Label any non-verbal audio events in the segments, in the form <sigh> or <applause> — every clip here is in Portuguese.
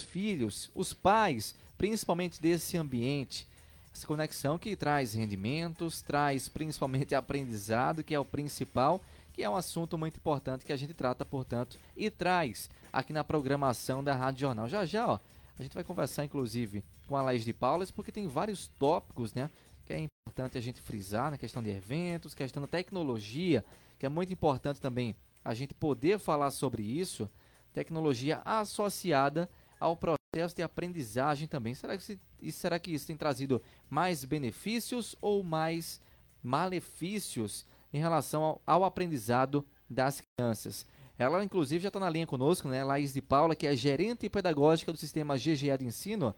filhos, os pais, principalmente desse ambiente, essa conexão que traz rendimentos, traz principalmente <laughs> aprendizado, que é o principal, que é um assunto muito importante que a gente trata, portanto, e traz aqui na programação da Rádio Jornal. Já já, ó, a gente vai conversar inclusive com a Laís de Paulas, porque tem vários tópicos, né, que é importante a gente frisar na questão de eventos, questão da tecnologia, que é muito importante também a gente poder falar sobre isso, tecnologia associada ao processo de aprendizagem também. Será que, isso, será que isso tem trazido mais benefícios ou mais malefícios em relação ao, ao aprendizado das crianças? Ela, inclusive, já está na linha conosco, né? Laís de Paula, que é gerente pedagógica do sistema GGA de ensino.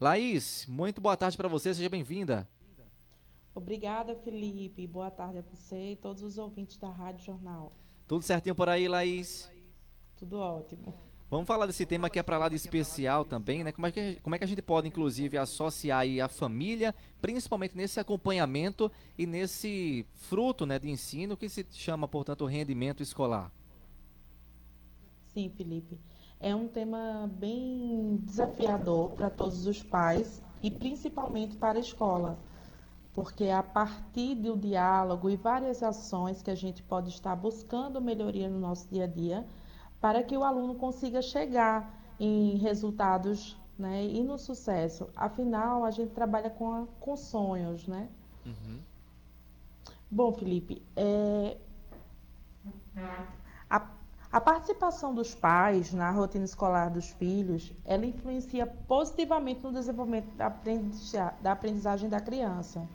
Laís, muito boa tarde para você, seja bem-vinda. Obrigada, Felipe. Boa tarde a você e todos os ouvintes da Rádio Jornal. Tudo certinho por aí, Laís? Tudo ótimo. Vamos falar desse tema que é para lá de especial também, né? Como é, que, como é que a gente pode, inclusive, associar aí a família, principalmente nesse acompanhamento e nesse fruto né, de ensino que se chama, portanto, rendimento escolar? Sim, Felipe. É um tema bem desafiador para todos os pais e principalmente para a escola, porque a partir do diálogo e várias ações que a gente pode estar buscando melhoria no nosso dia a dia, para que o aluno consiga chegar em resultados né, e no sucesso. Afinal, a gente trabalha com, a, com sonhos, né? Uhum. Bom, Felipe, é, a, a participação dos pais na rotina escolar dos filhos, ela influencia positivamente no desenvolvimento da, da aprendizagem da criança.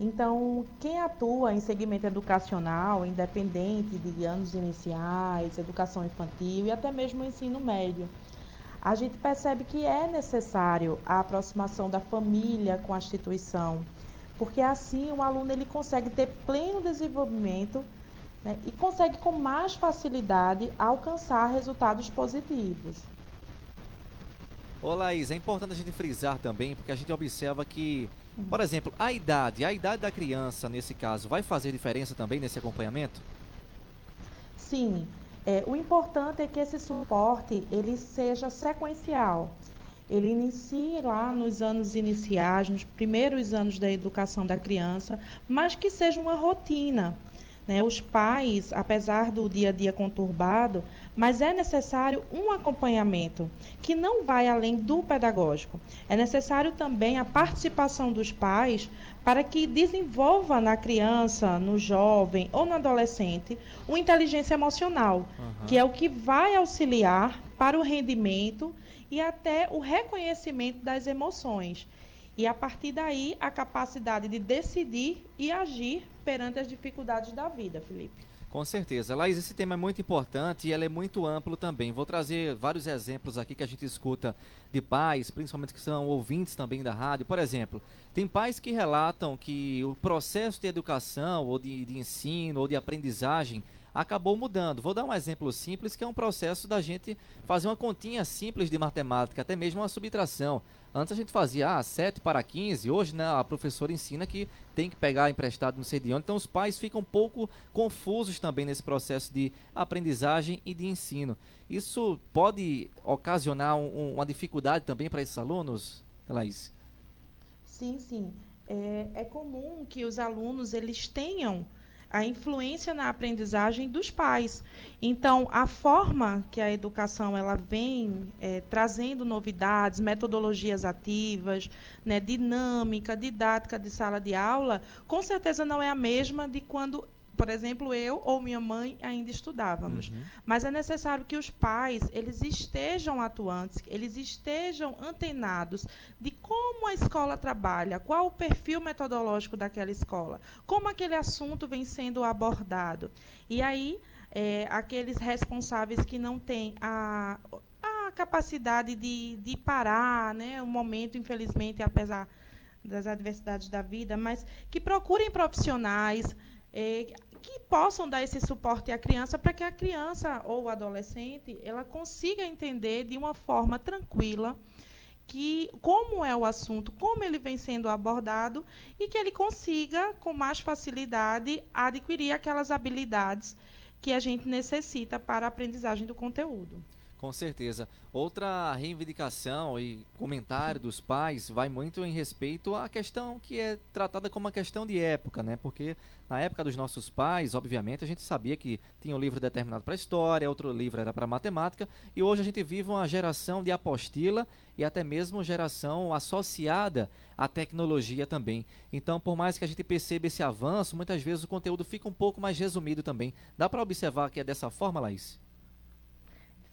Então, quem atua em segmento educacional, independente de anos iniciais, educação infantil e até mesmo ensino médio, a gente percebe que é necessário a aproximação da família com a instituição, porque assim o aluno ele consegue ter pleno desenvolvimento né, e consegue com mais facilidade alcançar resultados positivos. Ô Laís, é importante a gente frisar também, porque a gente observa que por exemplo, a idade, a idade da criança, nesse caso, vai fazer diferença também nesse acompanhamento? Sim. É, o importante é que esse suporte ele seja sequencial. Ele inicie lá nos anos iniciais, nos primeiros anos da educação da criança, mas que seja uma rotina. Né? Os pais, apesar do dia a dia conturbado, mas é necessário um acompanhamento que não vai além do pedagógico. É necessário também a participação dos pais para que desenvolva na criança, no jovem ou no adolescente uma inteligência emocional, uhum. que é o que vai auxiliar para o rendimento e até o reconhecimento das emoções. E a partir daí, a capacidade de decidir e agir perante as dificuldades da vida, Felipe. Com certeza. Laís, esse tema é muito importante e ele é muito amplo também. Vou trazer vários exemplos aqui que a gente escuta de pais, principalmente que são ouvintes também da rádio. Por exemplo, tem pais que relatam que o processo de educação, ou de, de ensino, ou de aprendizagem acabou mudando. Vou dar um exemplo simples, que é um processo da gente fazer uma continha simples de matemática, até mesmo uma subtração. Antes a gente fazia ah, 7 para 15, hoje né, a professora ensina que tem que pegar emprestado não sei de onde, então os pais ficam um pouco confusos também nesse processo de aprendizagem e de ensino. Isso pode ocasionar um, uma dificuldade também para esses alunos, Laís? Sim, sim. É, é comum que os alunos eles tenham a influência na aprendizagem dos pais. Então, a forma que a educação ela vem é, trazendo novidades, metodologias ativas, né, dinâmica, didática de sala de aula, com certeza não é a mesma de quando por exemplo, eu ou minha mãe ainda estudávamos. Uhum. Mas é necessário que os pais eles estejam atuantes, eles estejam antenados de como a escola trabalha, qual o perfil metodológico daquela escola, como aquele assunto vem sendo abordado. E aí, é, aqueles responsáveis que não têm a, a capacidade de, de parar, né, o momento, infelizmente, apesar das adversidades da vida, mas que procurem profissionais é, que possam dar esse suporte à criança para que a criança ou o adolescente ela consiga entender de uma forma tranquila que como é o assunto, como ele vem sendo abordado e que ele consiga com mais facilidade adquirir aquelas habilidades que a gente necessita para a aprendizagem do conteúdo. Com certeza. Outra reivindicação e comentário dos pais vai muito em respeito à questão que é tratada como uma questão de época, né? Porque na época dos nossos pais, obviamente, a gente sabia que tinha um livro determinado para história, outro livro era para matemática, e hoje a gente vive uma geração de apostila e até mesmo geração associada à tecnologia também. Então, por mais que a gente perceba esse avanço, muitas vezes o conteúdo fica um pouco mais resumido também. Dá para observar que é dessa forma, Laís?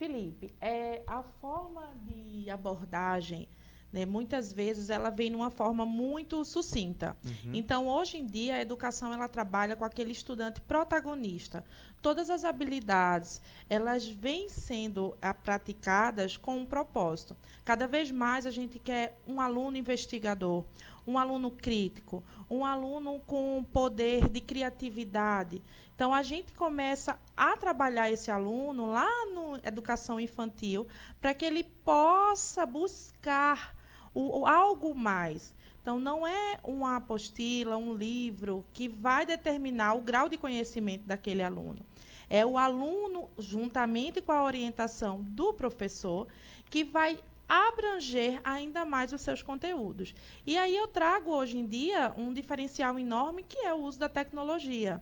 Felipe, é, a forma de abordagem, né, muitas vezes, ela vem numa forma muito sucinta. Uhum. Então, hoje em dia, a educação ela trabalha com aquele estudante protagonista. Todas as habilidades, elas vêm sendo a, ah, praticadas com um propósito. Cada vez mais a gente quer um aluno investigador, um aluno crítico, um aluno com poder de criatividade. Então, a gente começa a trabalhar esse aluno lá no educação infantil para que ele possa buscar o, o, algo mais. Então, não é uma apostila, um livro que vai determinar o grau de conhecimento daquele aluno. É o aluno, juntamente com a orientação do professor, que vai abranger ainda mais os seus conteúdos. E aí eu trago hoje em dia um diferencial enorme que é o uso da tecnologia.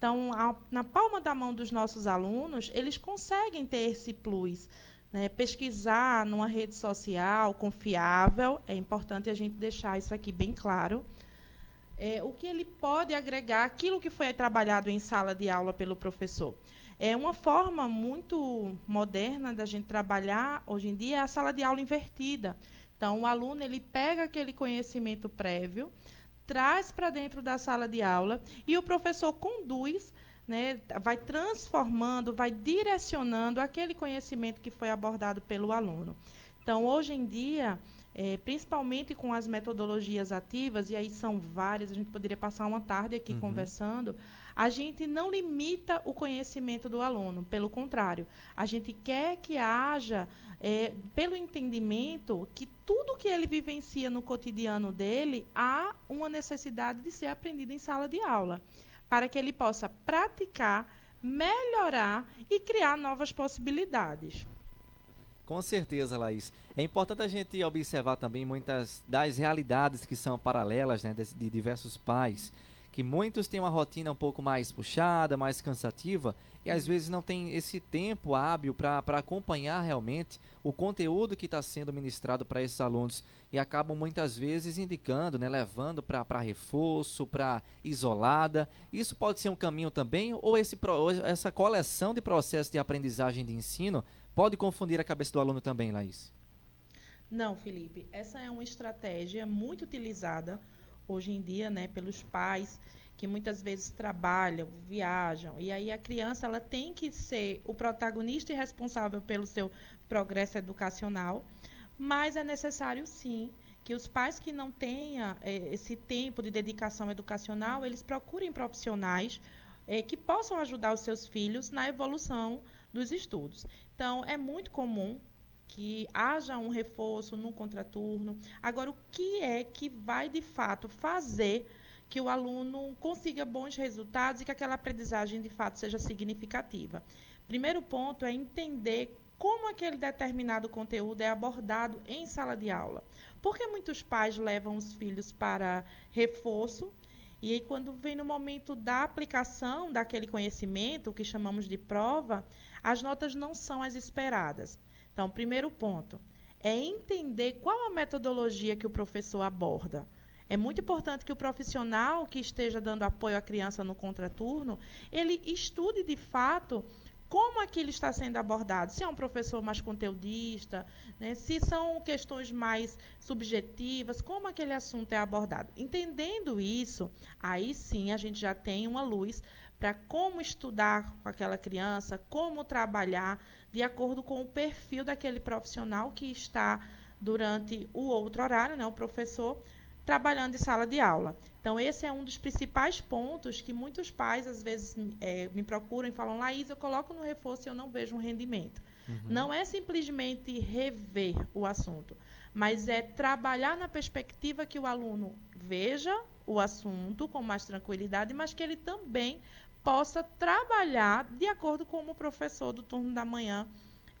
Então, a, na palma da mão dos nossos alunos, eles conseguem ter esse plus. Né? Pesquisar numa rede social confiável, é importante a gente deixar isso aqui bem claro. É, o que ele pode agregar aquilo que foi trabalhado em sala de aula pelo professor. É uma forma muito moderna da gente trabalhar hoje em dia é a sala de aula invertida. Então, o aluno ele pega aquele conhecimento prévio, traz para dentro da sala de aula e o professor conduz, né, vai transformando, vai direcionando aquele conhecimento que foi abordado pelo aluno. Então, hoje em dia, é, principalmente com as metodologias ativas, e aí são várias, a gente poderia passar uma tarde aqui uhum. conversando, a gente não limita o conhecimento do aluno, pelo contrário, a gente quer que haja, é, pelo entendimento, que tudo que ele vivencia no cotidiano dele há uma necessidade de ser aprendido em sala de aula, para que ele possa praticar, melhorar e criar novas possibilidades. Com certeza, Laís. É importante a gente observar também muitas das realidades que são paralelas né, de, de diversos pais que muitos têm uma rotina um pouco mais puxada, mais cansativa e às vezes não tem esse tempo hábil para acompanhar realmente o conteúdo que está sendo ministrado para esses alunos e acabam muitas vezes indicando, né, levando para reforço, para isolada. Isso pode ser um caminho também ou esse, essa coleção de processos de aprendizagem de ensino pode confundir a cabeça do aluno também, Laís? Não, Felipe. Essa é uma estratégia muito utilizada hoje em dia, né, pelos pais que muitas vezes trabalham, viajam, e aí a criança ela tem que ser o protagonista e responsável pelo seu progresso educacional, mas é necessário sim que os pais que não tenham é, esse tempo de dedicação educacional, eles procurem profissionais é, que possam ajudar os seus filhos na evolução dos estudos. Então, é muito comum que haja um reforço no contraturno. Agora, o que é que vai de fato fazer que o aluno consiga bons resultados e que aquela aprendizagem de fato seja significativa? Primeiro ponto é entender como aquele determinado conteúdo é abordado em sala de aula. Porque muitos pais levam os filhos para reforço e aí, quando vem no momento da aplicação daquele conhecimento, o que chamamos de prova, as notas não são as esperadas. Então, primeiro ponto é entender qual a metodologia que o professor aborda. É muito importante que o profissional que esteja dando apoio à criança no contraturno, ele estude de fato como aquilo está sendo abordado. Se é um professor mais conteudista, né? se são questões mais subjetivas, como aquele assunto é abordado. Entendendo isso, aí sim a gente já tem uma luz para como estudar com aquela criança, como trabalhar de acordo com o perfil daquele profissional que está durante o outro horário, né, o professor, trabalhando em sala de aula. Então, esse é um dos principais pontos que muitos pais, às vezes, é, me procuram e falam, Laís, eu coloco no reforço e eu não vejo um rendimento. Uhum. Não é simplesmente rever o assunto, mas é trabalhar na perspectiva que o aluno veja o assunto com mais tranquilidade, mas que ele também possa trabalhar de acordo com o professor do turno da manhã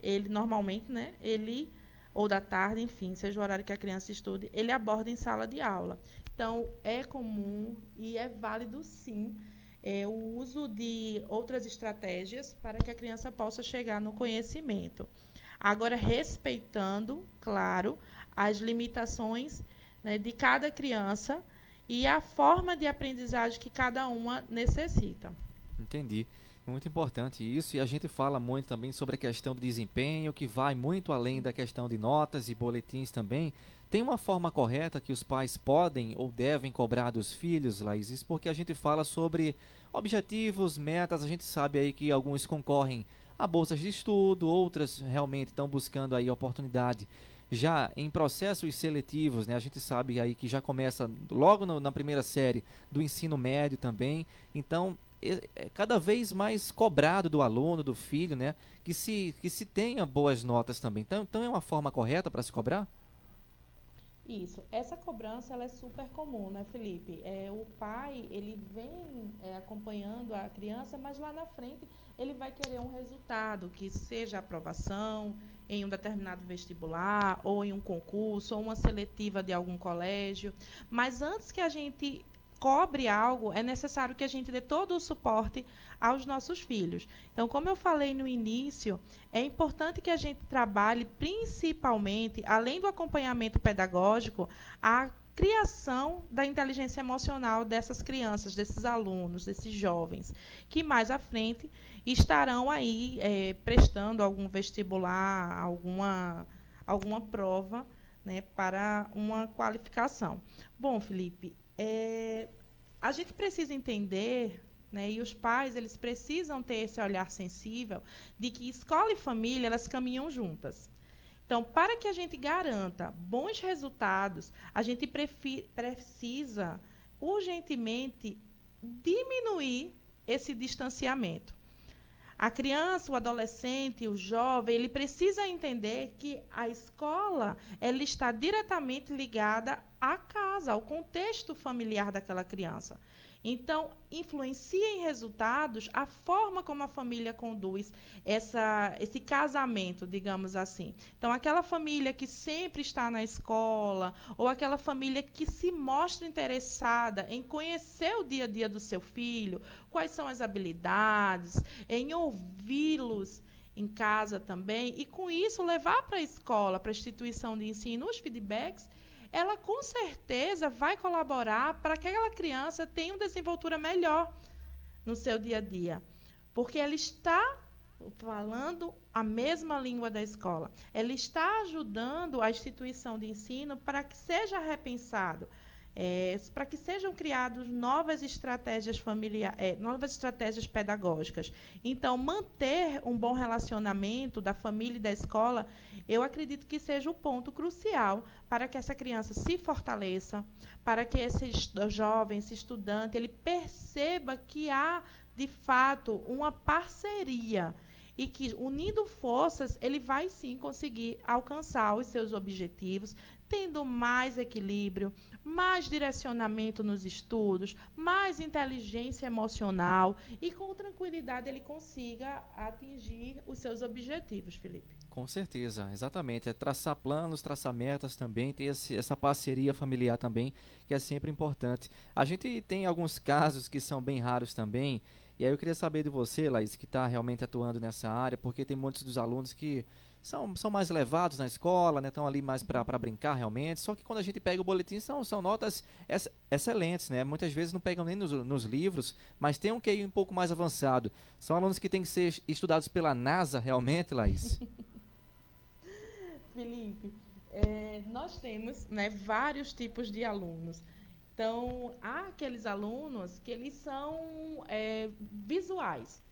ele normalmente, né, ele ou da tarde, enfim, seja o horário que a criança estude, ele aborda em sala de aula. Então, é comum e é válido sim é, o uso de outras estratégias para que a criança possa chegar no conhecimento. Agora, respeitando, claro, as limitações né, de cada criança e a forma de aprendizagem que cada uma necessita. Entendi. Muito importante isso, e a gente fala muito também sobre a questão do desempenho, que vai muito além da questão de notas e boletins também. Tem uma forma correta que os pais podem ou devem cobrar dos filhos, Laís? Isso porque a gente fala sobre objetivos, metas, a gente sabe aí que alguns concorrem a bolsas de estudo, outras realmente estão buscando aí oportunidade. Já em processos seletivos, né, a gente sabe aí que já começa logo no, na primeira série do ensino médio também. Então, é, cada vez mais cobrado do aluno, do filho, né, que se, que se tenha boas notas também. Então, então é uma forma correta para se cobrar? Isso. Essa cobrança ela é super comum, né, Felipe? É, o pai ele vem é, acompanhando a criança, mas lá na frente ele vai querer um resultado que seja aprovação em um determinado vestibular ou em um concurso ou uma seletiva de algum colégio. Mas antes que a gente cobre algo, é necessário que a gente dê todo o suporte aos nossos filhos. Então, como eu falei no início, é importante que a gente trabalhe principalmente, além do acompanhamento pedagógico, a criação da inteligência emocional dessas crianças, desses alunos, desses jovens, que mais à frente estarão aí é, prestando algum vestibular, alguma, alguma prova né, para uma qualificação. Bom, Felipe, é, a gente precisa entender, né, e os pais eles precisam ter esse olhar sensível de que escola e família elas caminham juntas. Então, para que a gente garanta bons resultados, a gente precisa urgentemente diminuir esse distanciamento. A criança, o adolescente, o jovem, ele precisa entender que a escola ela está diretamente ligada à casa, ao contexto familiar daquela criança. Então, influencia em resultados a forma como a família conduz essa, esse casamento, digamos assim. Então, aquela família que sempre está na escola, ou aquela família que se mostra interessada em conhecer o dia a dia do seu filho, quais são as habilidades, em ouvi-los em casa também, e com isso levar para a escola, para a instituição de ensino, os feedbacks ela com certeza vai colaborar para que aquela criança tenha uma desenvoltura melhor no seu dia a dia. Porque ela está falando a mesma língua da escola. Ela está ajudando a instituição de ensino para que seja repensado é, para que sejam criadas novas estratégias familiares, é, novas estratégias pedagógicas. Então, manter um bom relacionamento da família e da escola, eu acredito que seja o ponto crucial para que essa criança se fortaleça, para que esse jovem, esse estudante, ele perceba que há de fato uma parceria e que unindo forças ele vai sim conseguir alcançar os seus objetivos, tendo mais equilíbrio, mais direcionamento nos estudos, mais inteligência emocional e com tranquilidade ele consiga atingir os seus objetivos, Felipe. Com certeza, exatamente. É traçar planos, traçar metas também, ter esse, essa parceria familiar também, que é sempre importante. A gente tem alguns casos que são bem raros também, e aí eu queria saber de você, Laís, que está realmente atuando nessa área, porque tem muitos dos alunos que são, são mais levados na escola, né? Estão ali mais para brincar realmente. Só que quando a gente pega o boletim, são, são notas ex excelentes, né? Muitas vezes não pegam nem nos, nos livros, mas tem um QI um pouco mais avançado. São alunos que têm que ser estudados pela NASA, realmente, Laís? <laughs> Felipe, é, nós temos né, vários tipos de alunos. Então, há aqueles alunos que eles são é, visuais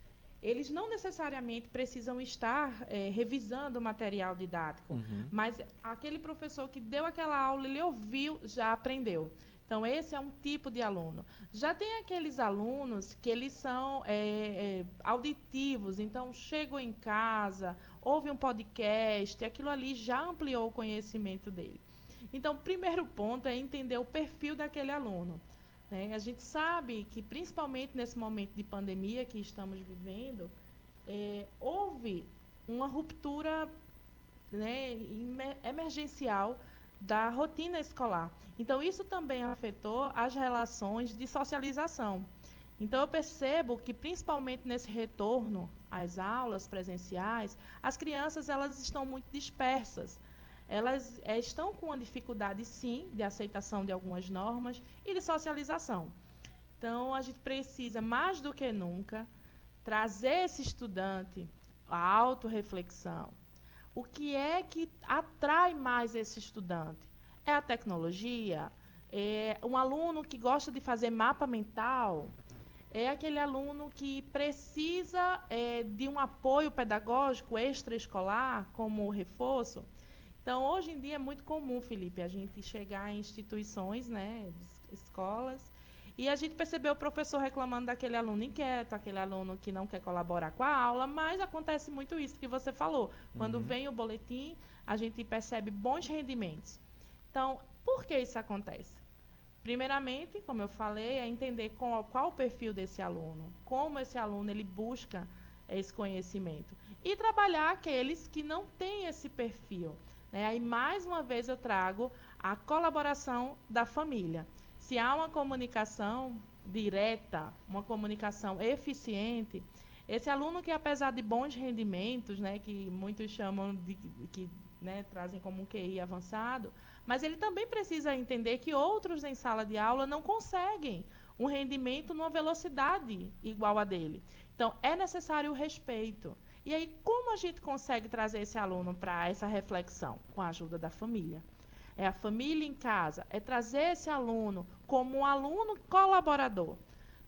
eles não necessariamente precisam estar é, revisando o material didático, uhum. mas aquele professor que deu aquela aula, ele ouviu, já aprendeu. Então, esse é um tipo de aluno. Já tem aqueles alunos que eles são é, é, auditivos, então chegam em casa, ouve um podcast, aquilo ali já ampliou o conhecimento dele. Então, o primeiro ponto é entender o perfil daquele aluno. Né? A gente sabe que, principalmente nesse momento de pandemia que estamos vivendo, é, houve uma ruptura né, emergencial da rotina escolar. Então, isso também afetou as relações de socialização. Então, eu percebo que, principalmente nesse retorno às aulas presenciais, as crianças elas estão muito dispersas. Elas é, estão com uma dificuldade, sim, de aceitação de algumas normas e de socialização. Então, a gente precisa, mais do que nunca, trazer esse estudante à autorreflexão, o que é que atrai mais esse estudante? É a tecnologia? É um aluno que gosta de fazer mapa mental? É aquele aluno que precisa é, de um apoio pedagógico extraescolar, como reforço? Então, hoje em dia é muito comum, Felipe, a gente chegar em instituições, né, escolas, e a gente percebeu o professor reclamando daquele aluno inquieto, aquele aluno que não quer colaborar com a aula, mas acontece muito isso que você falou. Quando uhum. vem o boletim, a gente percebe bons rendimentos. Então, por que isso acontece? Primeiramente, como eu falei, é entender qual, qual o perfil desse aluno, como esse aluno ele busca esse conhecimento e trabalhar aqueles que não têm esse perfil. Né? Aí, mais uma vez, eu trago a colaboração da família. Se há uma comunicação direta, uma comunicação eficiente, esse aluno que, apesar de bons rendimentos, né, que muitos chamam de que né, trazem como um QI avançado, mas ele também precisa entender que outros em sala de aula não conseguem um rendimento numa velocidade igual a dele. Então, é necessário o respeito. E aí, como a gente consegue trazer esse aluno para essa reflexão? Com a ajuda da família é a família em casa, é trazer esse aluno como um aluno colaborador.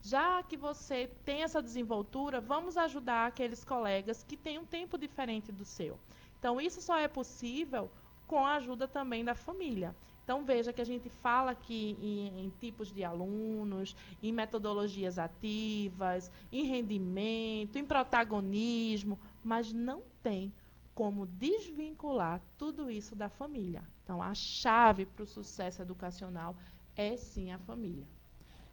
Já que você tem essa desenvoltura, vamos ajudar aqueles colegas que têm um tempo diferente do seu. Então, isso só é possível com a ajuda também da família. Então, veja que a gente fala aqui em, em, tipos de alunos, em metodologias ativas, em rendimento, em protagonismo, mas não tem como desvincular tudo isso da família. Então, a chave para o sucesso educacional é sim a família.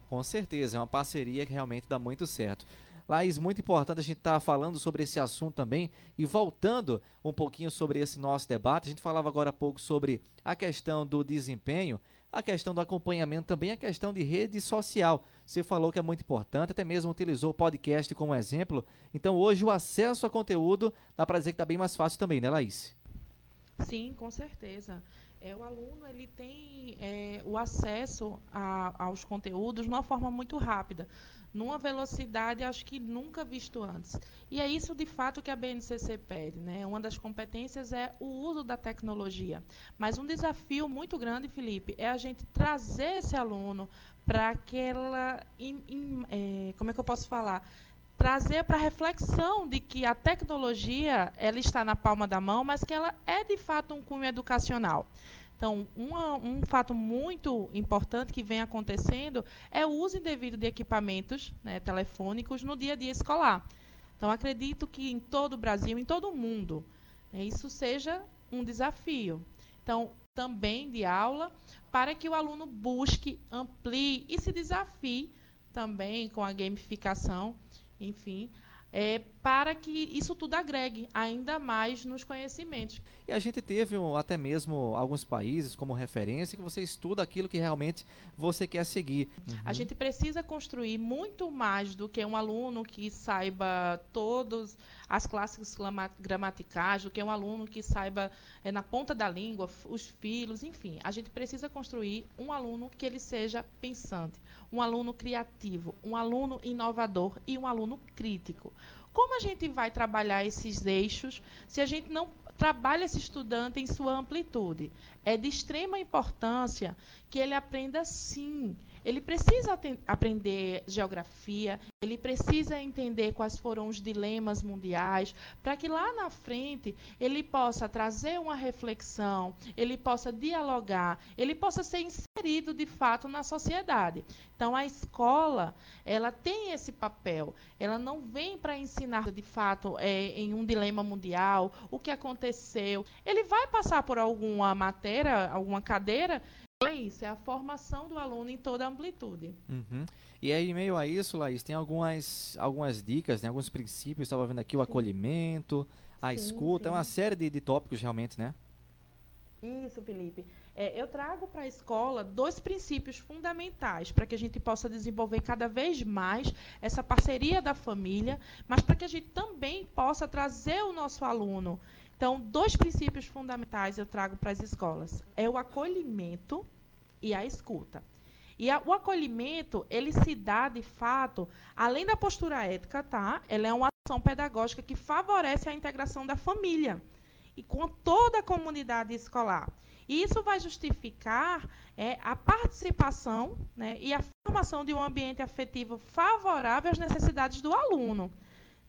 Com certeza, é uma parceria que realmente dá muito certo. Laís, muito importante a gente estar tá falando sobre esse assunto também e voltando um pouquinho sobre esse nosso debate. A gente falava agora há pouco sobre a questão do desempenho, a questão do acompanhamento também, a questão de rede social. Você falou que é muito importante, até mesmo utilizou o podcast como exemplo. Então, hoje, o acesso a conteúdo dá para dizer que está bem mais fácil também, né, Laís? Sim, com certeza. É, o aluno ele tem é, o acesso a, aos conteúdos de uma forma muito rápida, numa velocidade acho que nunca visto antes. E é isso de fato que a BNCC pede. Né? Uma das competências é o uso da tecnologia. Mas um desafio muito grande, Felipe, é a gente trazer esse aluno para aquela. É, como é que eu posso falar? Trazer para a reflexão de que a tecnologia ela está na palma da mão, mas que ela é de fato um cunho educacional. Então, uma, um fato muito importante que vem acontecendo é o uso indevido de equipamentos né, telefônicos no dia a dia escolar. Então, acredito que em todo o Brasil, em todo o mundo, né, isso seja um desafio. Então, também de aula, para que o aluno busque, amplie e se desafie também com a gamificação, enfim, é, para que isso tudo agregue ainda mais nos conhecimentos. E a gente teve até mesmo alguns países como referência que você estuda aquilo que realmente você quer seguir. Uhum. A gente precisa construir muito mais do que um aluno que saiba todas as classes gramaticais, do que um aluno que saiba é, na ponta da língua os filhos, enfim. A gente precisa construir um aluno que ele seja pensante, um aluno criativo, um aluno inovador e um aluno crítico. Como a gente vai trabalhar esses eixos se a gente não trabalha esse estudante em sua amplitude? É de extrema importância que ele aprenda sim ele precisa aprender geografia, ele precisa entender quais foram os dilemas mundiais, para que lá na frente ele possa trazer uma reflexão, ele possa dialogar, ele possa ser inserido de fato na sociedade. Então a escola, ela tem esse papel. Ela não vem para ensinar de fato é, em um dilema mundial o que aconteceu. Ele vai passar por alguma matéria, alguma cadeira é isso, é a formação do aluno em toda a amplitude. Uhum. E aí, em meio a isso, Laís, tem algumas, algumas dicas, né, alguns princípios, estava vendo aqui o acolhimento, a sim, escuta, sim. é uma série de, de tópicos realmente, né? Isso, Felipe. É, eu trago para a escola dois princípios fundamentais para que a gente possa desenvolver cada vez mais essa parceria da família, mas para que a gente também possa trazer o nosso aluno. Então, dois princípios fundamentais eu trago para as escolas: é o acolhimento e a escuta. E a, o acolhimento, ele se dá, de fato, além da postura ética, tá? Ela é uma ação pedagógica que favorece a integração da família e com toda a comunidade escolar. E isso vai justificar é, a participação né, e a formação de um ambiente afetivo favorável às necessidades do aluno.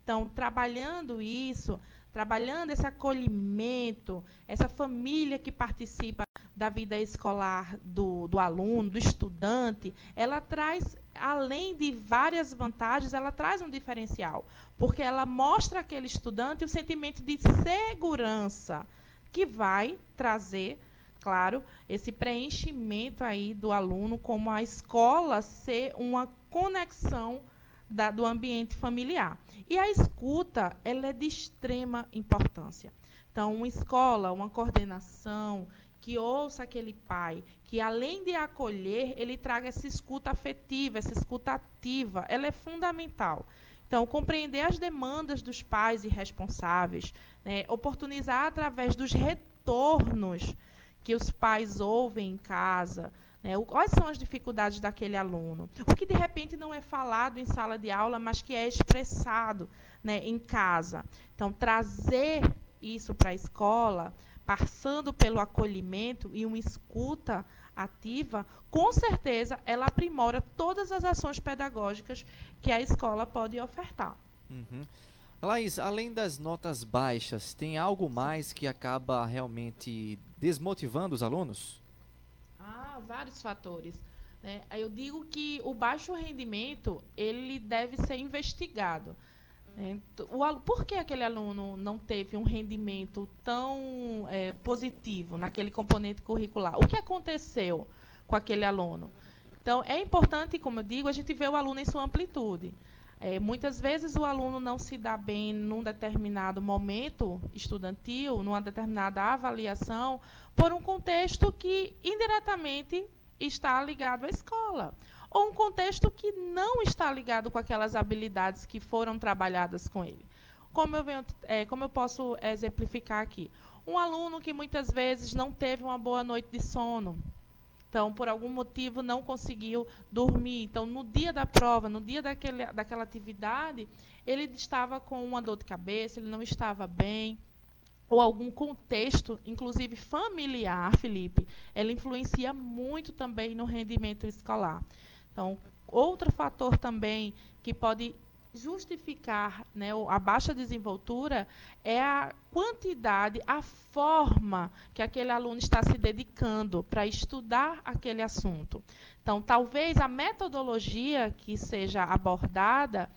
Então, trabalhando isso, trabalhando esse acolhimento, essa família que participa da vida escolar do, do aluno, do estudante, ela traz, além de várias vantagens, ela traz um diferencial, porque ela mostra àquele estudante o sentimento de segurança que vai trazer claro, esse preenchimento aí do aluno como a escola ser uma conexão da, do ambiente familiar. E a escuta, ela é de extrema importância. Então, uma escola, uma coordenação que ouça aquele pai, que além de acolher, ele traga essa escuta afetiva, essa escuta ativa, ela é fundamental. Então, compreender as demandas dos pais e responsáveis, né, oportunizar através dos retornos que os pais ouvem em casa, né? Quais são as dificuldades daquele aluno? O que de repente não é falado em sala de aula, mas que é expressado né, em casa. Então, trazer isso para a escola, passando pelo acolhimento e uma escuta ativa, com certeza ela aprimora todas as ações pedagógicas que a escola pode ofertar. Uhum. Laís, além das notas baixas, tem algo mais que acaba realmente desmotivando os alunos? Vários fatores. Né? Eu digo que o baixo rendimento ele deve ser investigado. Né? O, por que aquele aluno não teve um rendimento tão é, positivo naquele componente curricular? O que aconteceu com aquele aluno? Então, é importante, como eu digo, a gente ver o aluno em sua amplitude. É, muitas vezes o aluno não se dá bem num determinado momento estudantil, numa determinada avaliação, por um contexto que indiretamente está ligado à escola, ou um contexto que não está ligado com aquelas habilidades que foram trabalhadas com ele. Como eu, venho, é, como eu posso exemplificar aqui? Um aluno que muitas vezes não teve uma boa noite de sono, então, por algum motivo, não conseguiu dormir. Então, no dia da prova, no dia daquele, daquela atividade, ele estava com uma dor de cabeça, ele não estava bem. Ou algum contexto, inclusive familiar, Felipe, ela influencia muito também no rendimento escolar. Então, outro fator também que pode justificar né, a baixa desenvoltura é a quantidade, a forma que aquele aluno está se dedicando para estudar aquele assunto. Então, talvez a metodologia que seja abordada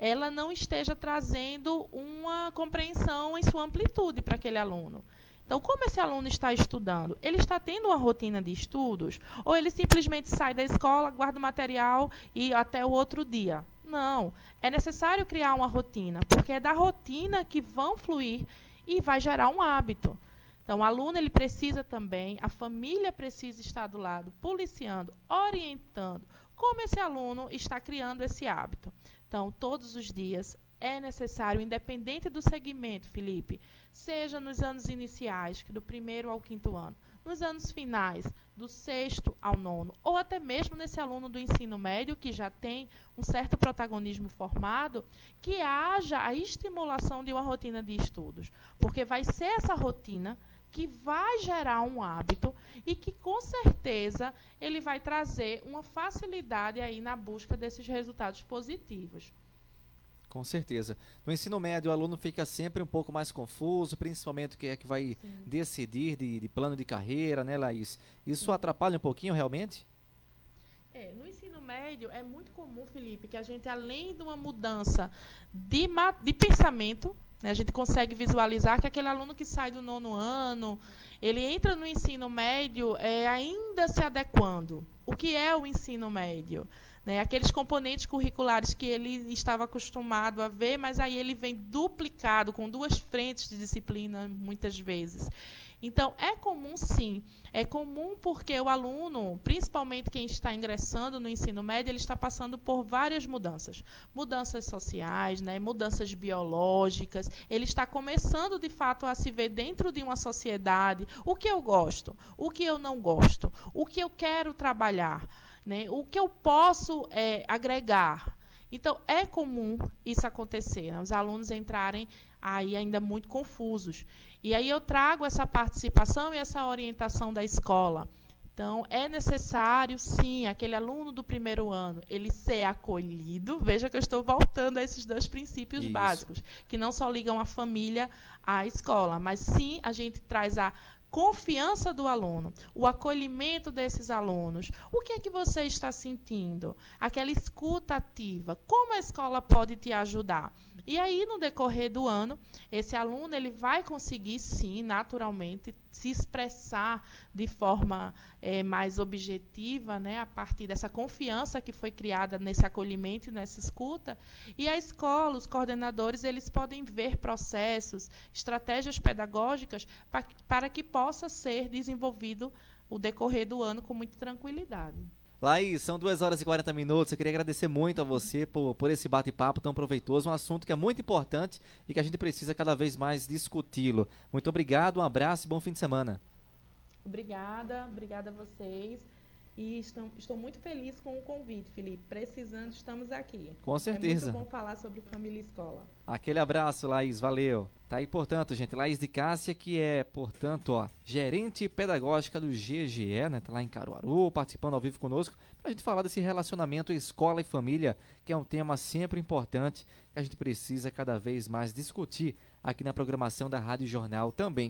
ela não esteja trazendo uma compreensão em sua amplitude para aquele aluno. Então, como esse aluno está estudando? Ele está tendo uma rotina de estudos? Ou ele simplesmente sai da escola, guarda o material e até o outro dia? Não. É necessário criar uma rotina, porque é da rotina que vão fluir e vai gerar um hábito. Então, o aluno ele precisa também, a família precisa estar do lado, policiando, orientando como esse aluno está criando esse hábito. Então, todos os dias é necessário, independente do segmento, Felipe, seja nos anos iniciais, do primeiro ao quinto ano, nos anos finais, do sexto ao nono, ou até mesmo nesse aluno do ensino médio que já tem um certo protagonismo formado, que haja a estimulação de uma rotina de estudos, porque vai ser essa rotina que vai gerar um hábito e que com certeza ele vai trazer uma facilidade aí na busca desses resultados positivos. Com certeza. No ensino médio, o aluno fica sempre um pouco mais confuso, principalmente o que é que vai Sim. decidir de, de, plano de carreira, né, Laís? Isso Sim. atrapalha um pouquinho realmente? É, no ensino médio é muito comum, Felipe, que a gente, além de uma mudança de, de pensamento, né, a gente consegue visualizar que aquele aluno que sai do nono ano, ele entra no ensino médio é, ainda se adequando. O que é o ensino médio? Né? Aqueles componentes curriculares que ele estava acostumado a ver, mas aí ele vem duplicado, com duas frentes de disciplina, muitas vezes. Então, é comum sim. É comum porque o aluno, principalmente quem está ingressando no ensino médio, ele está passando por várias mudanças. Mudanças sociais, né, mudanças biológicas. Ele está começando, de fato, a se ver dentro de uma sociedade. O que eu gosto? O que eu não gosto? O que eu quero trabalhar? Né? O que eu posso é, agregar? Então, é comum isso acontecer, né? os alunos entrarem aí ainda muito confusos. E aí eu trago essa participação e essa orientação da escola. Então, é necessário, sim, aquele aluno do primeiro ano, ele ser acolhido. Veja que eu estou voltando a esses dois princípios Isso. básicos, que não só ligam a família à escola, mas sim a gente traz a confiança do aluno, o acolhimento desses alunos. O que é que você está sentindo? Aquela escuta ativa. Como a escola pode te ajudar? E aí, no decorrer do ano, esse aluno ele vai conseguir, sim, naturalmente, se expressar de forma é, mais objetiva, né, a partir dessa confiança que foi criada nesse acolhimento e nessa escuta. E a escola, os coordenadores, eles podem ver processos, estratégias pedagógicas para, que possa ser desenvolvido o decorrer do ano com muita tranquilidade. Laís, são 2 horas e 40 minutos. Eu queria agradecer muito a você por, por esse bate-papo tão proveitoso, um assunto que é muito importante e que a gente precisa cada vez mais discuti-lo. Muito obrigado, um abraço e bom fim de semana. Obrigada, obrigada a vocês. E estou, estou muito feliz com o convite, Felipe. Precisando, estamos aqui. Com certeza. É muito bom falar sobre família e escola. Aquele abraço, Laís. Valeu. Tá aí, portanto, gente, Laís de Cássia, que é, portanto, ó, gerente pedagógica do GGE, né? Tá lá em Caruaru, participando ao vivo conosco, pra gente falar desse relacionamento escola e família, que é um tema sempre importante, que a gente precisa cada vez mais discutir aqui na programação da Rádio Jornal também.